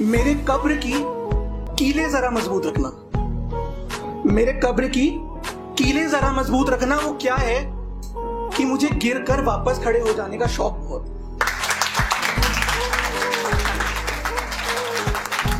मेरे कब्र की कीले जरा मज़बूत रखना। मेरे कब्र की कीले जरा मज़बूत रखना, वो क्या है कि मुझे गिर कर वापस खड़े हो जाने का शौक बहुत।